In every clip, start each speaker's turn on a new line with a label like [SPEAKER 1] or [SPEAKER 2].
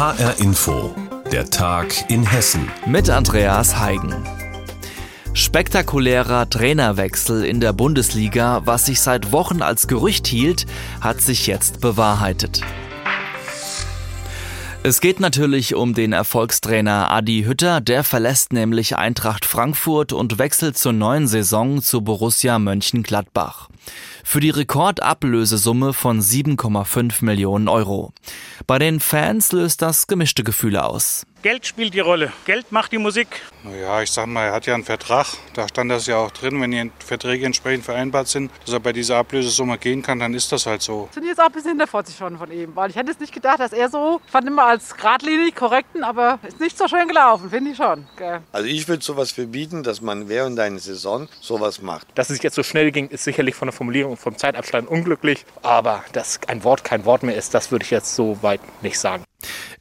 [SPEAKER 1] HR Info, der Tag in Hessen.
[SPEAKER 2] Mit Andreas Heigen. Spektakulärer Trainerwechsel in der Bundesliga, was sich seit Wochen als Gerücht hielt, hat sich jetzt bewahrheitet. Es geht natürlich um den Erfolgstrainer Adi Hütter, der verlässt nämlich Eintracht Frankfurt und wechselt zur neuen Saison zu Borussia Mönchengladbach. Für die Rekordablösesumme von 7,5 Millionen Euro. Bei den Fans löst das gemischte Gefühle aus.
[SPEAKER 3] Geld spielt die Rolle. Geld macht die Musik.
[SPEAKER 4] Naja, ich sag mal, er hat ja einen Vertrag. Da stand das ja auch drin, wenn die Verträge entsprechend vereinbart sind, dass er bei dieser Ablösesumme gehen kann, dann ist das halt so.
[SPEAKER 5] Ich bin jetzt auch ein bisschen hinterfotzig schon von ihm, weil ich hätte es nicht gedacht, dass er so, ich fand immer als geradlinig, korrekten, aber ist nicht so schön gelaufen, finde ich schon. Gell.
[SPEAKER 6] Also ich würde sowas verbieten, dass man während einer Saison sowas macht.
[SPEAKER 7] Dass es jetzt so schnell ging, ist sicherlich von der Formulierung vom Zeitabstand unglücklich, aber dass ein Wort kein Wort mehr ist, das würde ich jetzt so weit nicht sagen.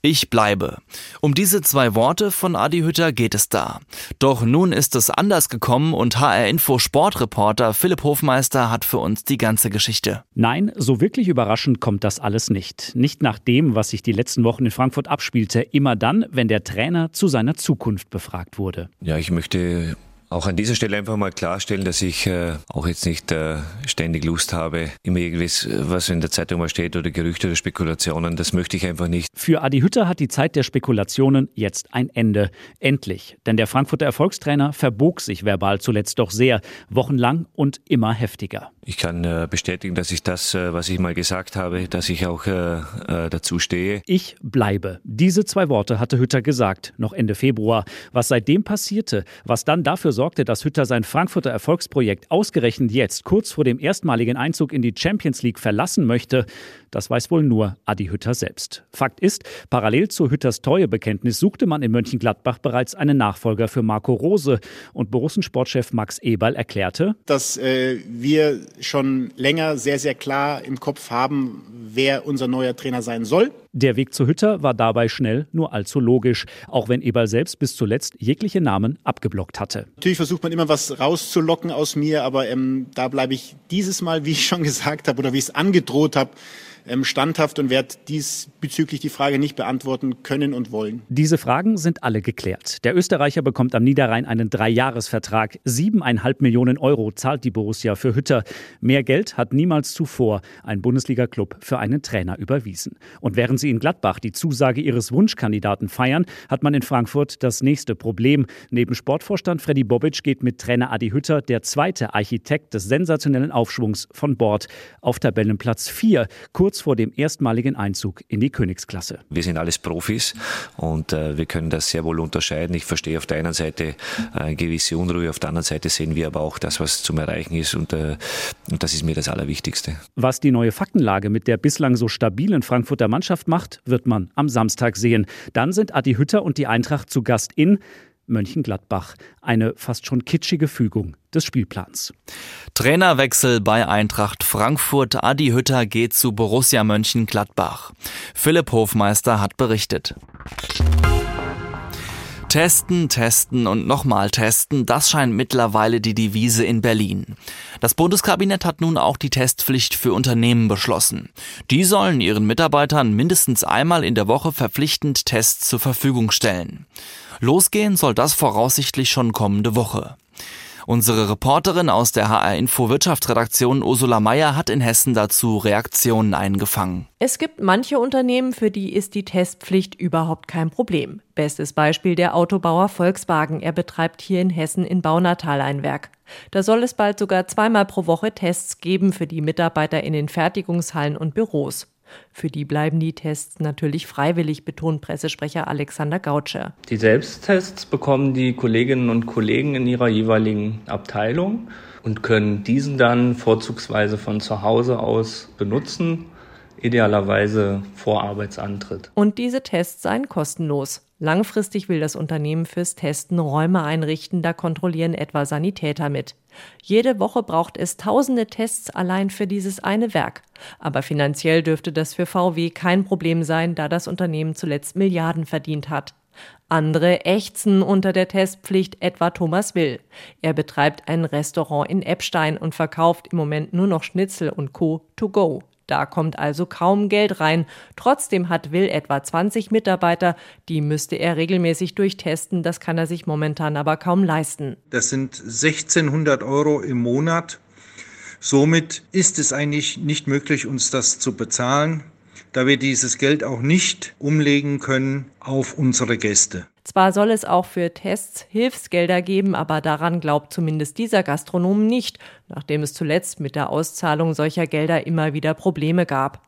[SPEAKER 2] Ich bleibe. Um diese zwei Worte von Adi Hütter geht es da. Doch nun ist es anders gekommen und HR Info Sportreporter Philipp Hofmeister hat für uns die ganze Geschichte.
[SPEAKER 8] Nein, so wirklich überraschend kommt das alles nicht. Nicht nach dem, was sich die letzten Wochen in Frankfurt abspielte, immer dann, wenn der Trainer zu seiner Zukunft befragt wurde.
[SPEAKER 9] Ja, ich möchte auch an dieser Stelle einfach mal klarstellen, dass ich äh, auch jetzt nicht äh, ständig Lust habe, immer irgendwas, was in der Zeitung mal steht oder Gerüchte oder Spekulationen. Das möchte ich einfach nicht.
[SPEAKER 8] Für Adi Hütter hat die Zeit der Spekulationen jetzt ein Ende. Endlich. Denn der Frankfurter Erfolgstrainer verbog sich verbal zuletzt doch sehr, wochenlang und immer heftiger.
[SPEAKER 9] Ich kann äh, bestätigen, dass ich das, äh, was ich mal gesagt habe, dass ich auch äh, dazu stehe.
[SPEAKER 8] Ich bleibe. Diese zwei Worte hatte Hütter gesagt, noch Ende Februar. Was seitdem passierte, was dann dafür sorgte, dass Hütter sein Frankfurter Erfolgsprojekt ausgerechnet jetzt, kurz vor dem erstmaligen Einzug in die Champions League, verlassen möchte, das weiß wohl nur Adi Hütter selbst. Fakt ist, parallel zu Hütters Treuebekenntnis suchte man in Mönchengladbach bereits einen Nachfolger für Marco Rose und Borussensportchef Max Eberl erklärte,
[SPEAKER 10] dass äh, wir schon länger sehr, sehr klar im Kopf haben, wer unser neuer Trainer sein soll.
[SPEAKER 8] Der Weg zu Hütter war dabei schnell nur allzu logisch, auch wenn Eberl selbst bis zuletzt jegliche Namen abgeblockt hatte.
[SPEAKER 10] Natürlich versucht man immer was rauszulocken aus mir, aber ähm, da bleibe ich dieses Mal, wie ich schon gesagt habe oder wie ich es angedroht habe, standhaft und werde diesbezüglich die Frage nicht beantworten können und wollen.
[SPEAKER 8] Diese Fragen sind alle geklärt. Der Österreicher bekommt am Niederrhein einen Dreijahresvertrag. Siebeneinhalb Millionen Euro zahlt die Borussia für Hütter. Mehr Geld hat niemals zuvor ein Bundesliga-Club für einen Trainer überwiesen. Und während sie in Gladbach die Zusage ihres Wunschkandidaten feiern, hat man in Frankfurt das nächste Problem. Neben Sportvorstand Freddy Bobic geht mit Trainer Adi Hütter der zweite Architekt des sensationellen Aufschwungs von Bord auf Tabellenplatz 4, kurz vor dem erstmaligen Einzug in die Königsklasse.
[SPEAKER 9] Wir sind alles Profis und äh, wir können das sehr wohl unterscheiden. Ich verstehe auf der einen Seite äh, gewisse Unruhe, auf der anderen Seite sehen wir aber auch das, was zum Erreichen ist und, äh, und das ist mir das Allerwichtigste.
[SPEAKER 8] Was die neue Faktenlage mit der bislang so stabilen Frankfurter Mannschaft macht, wird man am Samstag sehen. Dann sind Adi Hütter und die Eintracht zu Gast in Mönchengladbach. Eine fast schon kitschige Fügung des Spielplans.
[SPEAKER 2] Trainerwechsel bei Eintracht Frankfurt. Adi Hütter geht zu Borussia Mönchengladbach. Philipp Hofmeister hat berichtet. Testen, testen und nochmal testen, das scheint mittlerweile die Devise in Berlin. Das Bundeskabinett hat nun auch die Testpflicht für Unternehmen beschlossen. Die sollen ihren Mitarbeitern mindestens einmal in der Woche verpflichtend Tests zur Verfügung stellen. Losgehen soll das voraussichtlich schon kommende Woche. Unsere Reporterin aus der HR Info Wirtschaftsredaktion Ursula Meyer hat in Hessen dazu Reaktionen eingefangen.
[SPEAKER 11] Es gibt manche Unternehmen, für die ist die Testpflicht überhaupt kein Problem. Bestes Beispiel der Autobauer Volkswagen. Er betreibt hier in Hessen in Baunatal ein Werk. Da soll es bald sogar zweimal pro Woche Tests geben für die Mitarbeiter in den Fertigungshallen und Büros. Für die bleiben die Tests natürlich freiwillig, betont Pressesprecher Alexander Gautscher.
[SPEAKER 12] Die Selbsttests bekommen die Kolleginnen und Kollegen in ihrer jeweiligen Abteilung und können diesen dann vorzugsweise von zu Hause aus benutzen, idealerweise vor Arbeitsantritt.
[SPEAKER 11] Und diese Tests seien kostenlos. Langfristig will das Unternehmen fürs Testen Räume einrichten, da kontrollieren etwa Sanitäter mit. Jede Woche braucht es tausende Tests allein für dieses eine Werk. Aber finanziell dürfte das für VW kein Problem sein, da das Unternehmen zuletzt Milliarden verdient hat. Andere ächzen unter der Testpflicht, etwa Thomas Will. Er betreibt ein Restaurant in Eppstein und verkauft im Moment nur noch Schnitzel und Co. to go. Da kommt also kaum Geld rein. Trotzdem hat Will etwa 20 Mitarbeiter. Die müsste er regelmäßig durchtesten. Das kann er sich momentan aber kaum leisten.
[SPEAKER 13] Das sind 1600 Euro im Monat. Somit ist es eigentlich nicht möglich, uns das zu bezahlen da wir dieses Geld auch nicht umlegen können auf unsere Gäste.
[SPEAKER 11] Zwar soll es auch für Tests Hilfsgelder geben, aber daran glaubt zumindest dieser Gastronom nicht, nachdem es zuletzt mit der Auszahlung solcher Gelder immer wieder Probleme gab.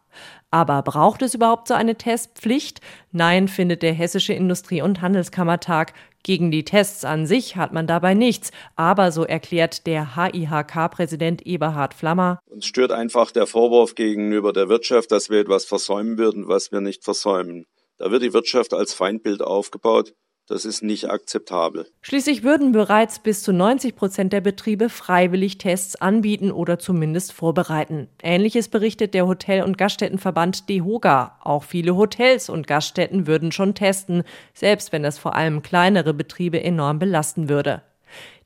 [SPEAKER 11] Aber braucht es überhaupt so eine Testpflicht? Nein, findet der Hessische Industrie- und Handelskammertag. Gegen die Tests an sich hat man dabei nichts. Aber so erklärt der HIHK-Präsident Eberhard Flammer.
[SPEAKER 14] Uns stört einfach der Vorwurf gegenüber der Wirtschaft, dass wir etwas versäumen würden, was wir nicht versäumen. Da wird die Wirtschaft als Feindbild aufgebaut. Das ist nicht akzeptabel.
[SPEAKER 11] Schließlich würden bereits bis zu 90 Prozent der Betriebe freiwillig Tests anbieten oder zumindest vorbereiten. Ähnliches berichtet der Hotel- und Gaststättenverband DEHOGA. Auch viele Hotels und Gaststätten würden schon testen, selbst wenn das vor allem kleinere Betriebe enorm belasten würde.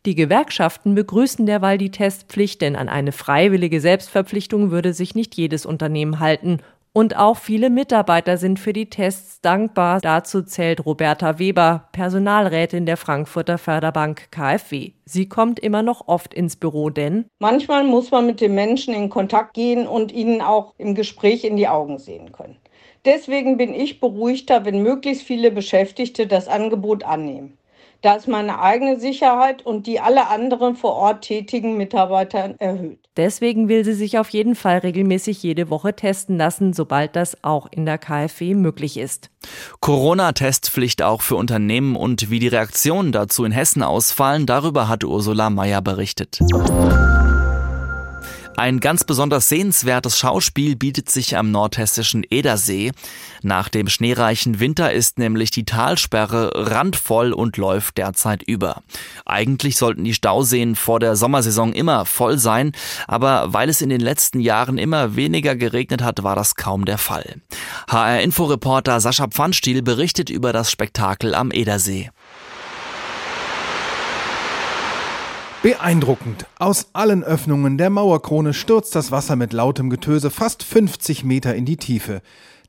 [SPEAKER 11] Die Gewerkschaften begrüßen derweil die Testpflicht, denn an eine freiwillige Selbstverpflichtung würde sich nicht jedes Unternehmen halten. Und auch viele Mitarbeiter sind für die Tests dankbar. Dazu zählt Roberta Weber, Personalrätin der Frankfurter Förderbank KfW. Sie kommt immer noch oft ins Büro, denn
[SPEAKER 15] manchmal muss man mit den Menschen in Kontakt gehen und ihnen auch im Gespräch in die Augen sehen können. Deswegen bin ich beruhigter, wenn möglichst viele Beschäftigte das Angebot annehmen. Da ist meine eigene Sicherheit und die aller anderen vor Ort tätigen Mitarbeiter erhöht.
[SPEAKER 11] Deswegen will sie sich auf jeden Fall regelmäßig jede Woche testen lassen, sobald das auch in der KfW möglich ist.
[SPEAKER 2] Corona-Testpflicht auch für Unternehmen und wie die Reaktionen dazu in Hessen ausfallen, darüber hat Ursula Mayer berichtet. Ein ganz besonders sehenswertes Schauspiel bietet sich am nordhessischen Edersee. Nach dem schneereichen Winter ist nämlich die Talsperre randvoll und läuft derzeit über. Eigentlich sollten die Stauseen vor der Sommersaison immer voll sein, aber weil es in den letzten Jahren immer weniger geregnet hat, war das kaum der Fall. HR-Inforeporter Sascha Pfannstiel berichtet über das Spektakel am Edersee.
[SPEAKER 16] Beeindruckend. Aus allen Öffnungen der Mauerkrone stürzt das Wasser mit lautem Getöse fast 50 Meter in die Tiefe.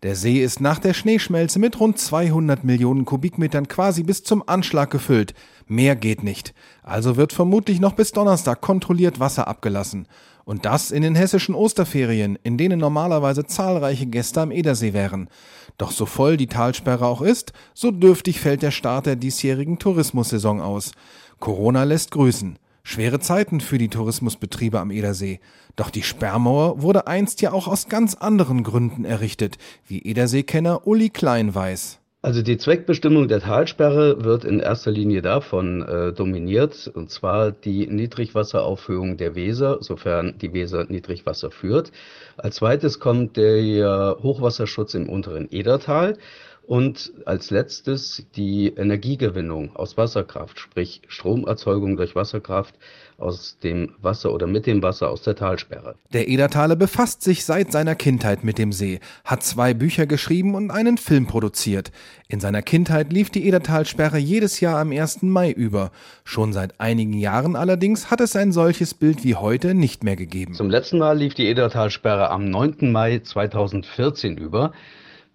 [SPEAKER 16] Der See ist nach der Schneeschmelze mit rund 200 Millionen Kubikmetern quasi bis zum Anschlag gefüllt. Mehr geht nicht. Also wird vermutlich noch bis Donnerstag kontrolliert Wasser abgelassen. Und das in den hessischen Osterferien, in denen normalerweise zahlreiche Gäste am Edersee wären. Doch so voll die Talsperre auch ist, so dürftig fällt der Start der diesjährigen Tourismussaison aus. Corona lässt grüßen. Schwere Zeiten für die Tourismusbetriebe am Edersee. Doch die Sperrmauer wurde einst ja auch aus ganz anderen Gründen errichtet, wie Ederseekenner Uli Klein weiß.
[SPEAKER 17] Also die Zweckbestimmung der Talsperre wird in erster Linie davon äh, dominiert, und zwar die Niedrigwasseraufhöhung der Weser, sofern die Weser Niedrigwasser führt. Als zweites kommt der Hochwasserschutz im unteren Edertal. Und als letztes die Energiegewinnung aus Wasserkraft, sprich Stromerzeugung durch Wasserkraft aus dem Wasser oder mit dem Wasser aus der Talsperre.
[SPEAKER 16] Der Edertaler befasst sich seit seiner Kindheit mit dem See, hat zwei Bücher geschrieben und einen Film produziert. In seiner Kindheit lief die Edertalsperre jedes Jahr am 1. Mai über. Schon seit einigen Jahren allerdings hat es ein solches Bild wie heute nicht mehr gegeben.
[SPEAKER 17] Zum letzten Mal lief die Edertalsperre am 9. Mai 2014 über.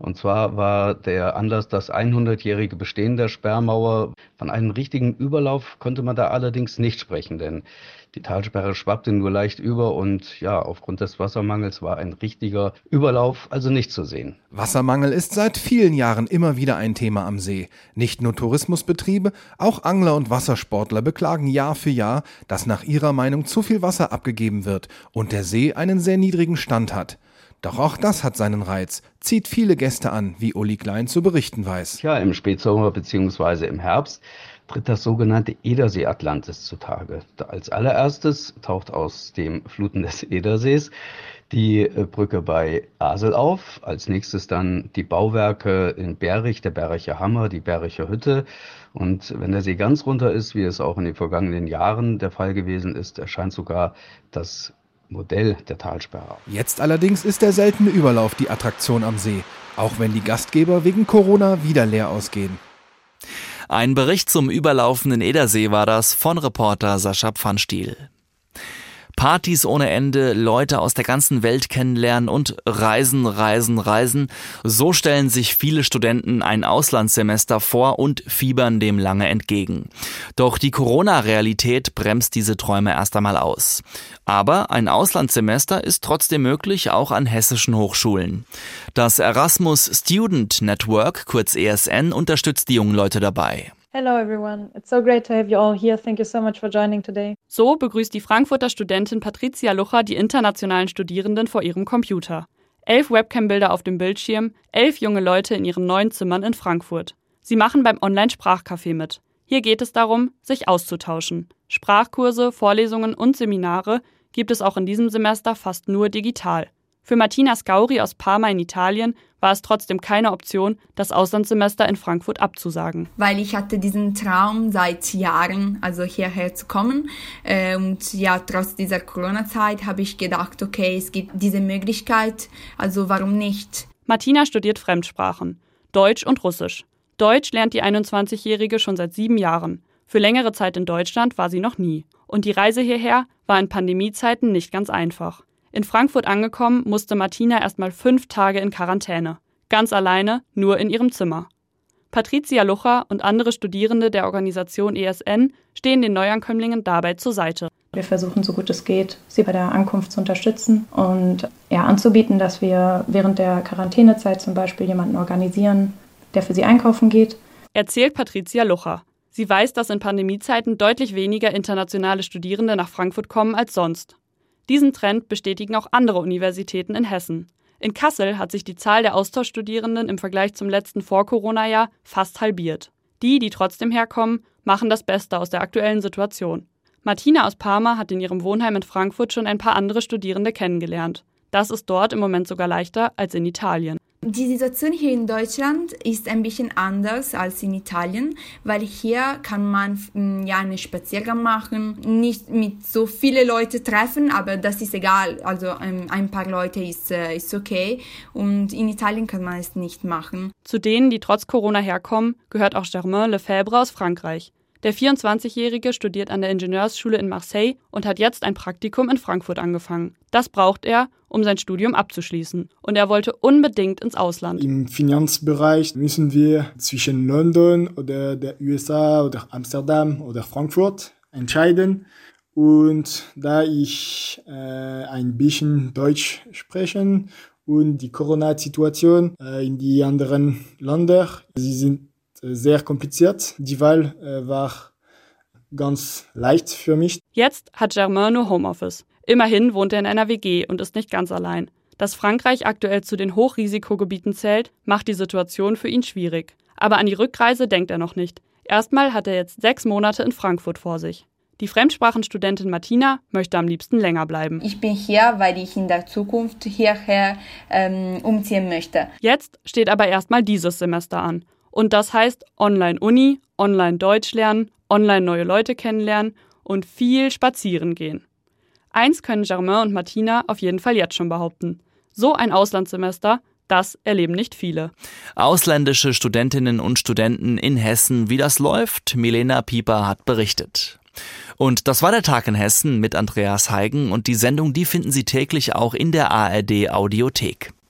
[SPEAKER 17] Und zwar war der Anlass das 100-jährige Bestehen der Sperrmauer. Von einem richtigen Überlauf konnte man da allerdings nicht sprechen, denn die Talsperre schwappte nur leicht über und ja, aufgrund des Wassermangels war ein richtiger Überlauf also nicht zu sehen.
[SPEAKER 16] Wassermangel ist seit vielen Jahren immer wieder ein Thema am See. Nicht nur Tourismusbetriebe, auch Angler und Wassersportler beklagen Jahr für Jahr, dass nach ihrer Meinung zu viel Wasser abgegeben wird und der See einen sehr niedrigen Stand hat. Doch auch das hat seinen Reiz, zieht viele Gäste an, wie Uli Klein zu berichten weiß.
[SPEAKER 17] Ja, im Spätsommer bzw. im Herbst tritt das sogenannte Edersee Atlantis zutage. Als allererstes taucht aus dem Fluten des Edersees die äh, Brücke bei Asel auf, als nächstes dann die Bauwerke in Berich, der Bericher Hammer, die Bericher Hütte. Und wenn der See ganz runter ist, wie es auch in den vergangenen Jahren der Fall gewesen ist, erscheint sogar das Modell der Talsperre.
[SPEAKER 16] Jetzt allerdings ist der seltene Überlauf die Attraktion am See, auch wenn die Gastgeber wegen Corona wieder leer ausgehen.
[SPEAKER 2] Ein Bericht zum überlaufenden Edersee war das von Reporter Sascha Pfannstiel. Partys ohne Ende, Leute aus der ganzen Welt kennenlernen und reisen, reisen, reisen. So stellen sich viele Studenten ein Auslandssemester vor und fiebern dem lange entgegen. Doch die Corona-Realität bremst diese Träume erst einmal aus. Aber ein Auslandssemester ist trotzdem möglich, auch an hessischen Hochschulen. Das Erasmus Student Network, kurz ESN, unterstützt die jungen Leute dabei.
[SPEAKER 18] Hello everyone. It's so great to have you all here. Thank you so much for joining today.
[SPEAKER 19] So begrüßt die Frankfurter Studentin Patricia Lucher die internationalen Studierenden vor ihrem Computer. Elf Webcam-Bilder auf dem Bildschirm, elf junge Leute in ihren neuen Zimmern in Frankfurt. Sie machen beim Online-Sprachcafé mit. Hier geht es darum, sich auszutauschen. Sprachkurse, Vorlesungen und Seminare gibt es auch in diesem Semester fast nur digital. Für Martina Scauri aus Parma in Italien war es trotzdem keine Option, das Auslandssemester in Frankfurt abzusagen.
[SPEAKER 20] Weil ich hatte diesen Traum seit Jahren, also hierher zu kommen. Äh, und ja, trotz dieser Corona-Zeit habe ich gedacht, okay, es gibt diese Möglichkeit, also warum nicht?
[SPEAKER 19] Martina studiert Fremdsprachen, Deutsch und Russisch. Deutsch lernt die 21-Jährige schon seit sieben Jahren. Für längere Zeit in Deutschland war sie noch nie. Und die Reise hierher war in Pandemiezeiten nicht ganz einfach. In Frankfurt angekommen, musste Martina erstmal fünf Tage in Quarantäne. Ganz alleine, nur in ihrem Zimmer. Patricia Lucher und andere Studierende der Organisation ESN stehen den Neuankömmlingen dabei zur Seite.
[SPEAKER 18] Wir versuchen, so gut es geht, sie bei der Ankunft zu unterstützen und ja, anzubieten, dass wir während der Quarantänezeit zum Beispiel jemanden organisieren, der für sie einkaufen geht.
[SPEAKER 19] Erzählt Patricia Lucher. Sie weiß, dass in Pandemiezeiten deutlich weniger internationale Studierende nach Frankfurt kommen als sonst. Diesen Trend bestätigen auch andere Universitäten in Hessen. In Kassel hat sich die Zahl der Austauschstudierenden im Vergleich zum letzten Vor-Corona-Jahr fast halbiert. Die, die trotzdem herkommen, machen das Beste aus der aktuellen Situation. Martina aus Parma hat in ihrem Wohnheim in Frankfurt schon ein paar andere Studierende kennengelernt. Das ist dort im Moment sogar leichter als in Italien.
[SPEAKER 20] Die Situation hier in Deutschland ist ein bisschen anders als in Italien, weil hier kann man mm, ja einen Spaziergang machen, nicht mit so vielen Leuten treffen, aber das ist egal. Also ähm, ein paar Leute ist, äh, ist okay und in Italien kann man es nicht machen.
[SPEAKER 19] Zu denen, die trotz Corona herkommen, gehört auch Germain Lefebvre aus Frankreich. Der 24-Jährige studiert an der Ingenieursschule in Marseille und hat jetzt ein Praktikum in Frankfurt angefangen. Das braucht er, um sein Studium abzuschließen. Und er wollte unbedingt ins Ausland.
[SPEAKER 21] Im Finanzbereich müssen wir zwischen London oder der USA oder Amsterdam oder Frankfurt entscheiden. Und da ich äh, ein bisschen Deutsch spreche und die Corona-Situation äh, in die anderen Länder, sie sind sehr kompliziert. Die Wahl äh, war ganz leicht für mich.
[SPEAKER 19] Jetzt hat Germain nur Homeoffice. Immerhin wohnt er in einer WG und ist nicht ganz allein. Dass Frankreich aktuell zu den Hochrisikogebieten zählt, macht die Situation für ihn schwierig. Aber an die Rückreise denkt er noch nicht. Erstmal hat er jetzt sechs Monate in Frankfurt vor sich. Die Fremdsprachenstudentin Martina möchte am liebsten länger bleiben.
[SPEAKER 20] Ich bin hier, weil ich in der Zukunft hierher ähm, umziehen möchte.
[SPEAKER 19] Jetzt steht aber erstmal dieses Semester an. Und das heißt Online-Uni, Online-Deutsch lernen, online neue Leute kennenlernen und viel spazieren gehen. Eins können Germain und Martina auf jeden Fall jetzt schon behaupten. So ein Auslandssemester, das erleben nicht viele.
[SPEAKER 2] Ausländische Studentinnen und Studenten in Hessen, wie das läuft, Milena Pieper hat berichtet. Und das war der Tag in Hessen mit Andreas Heigen und die Sendung, die finden Sie täglich auch in der ARD Audiothek.